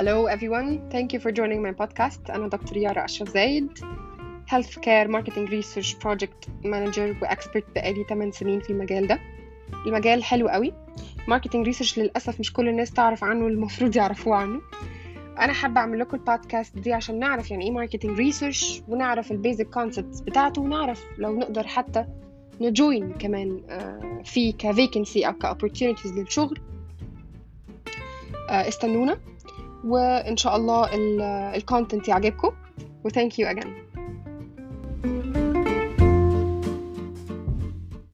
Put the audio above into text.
Hello everyone, thank you for joining my podcast. أنا دكتور يارا أشرف زايد Health Care Marketing Research Project Manager و expert بقالي 8 سنين في المجال ده. المجال حلو قوي. Marketing Research للأسف مش كل الناس تعرف عنه المفروض يعرفوه عنه. أنا حابة أعمل لكم البودكاست دي عشان نعرف يعني إيه Marketing Research ونعرف ال basic concepts بتاعته ونعرف لو نقدر حتى ن join كمان آه، في ك vacancy أو ك opportunities للشغل. آه، استنونا. وإن شاء الله ال content يعجبكم. و thank you again.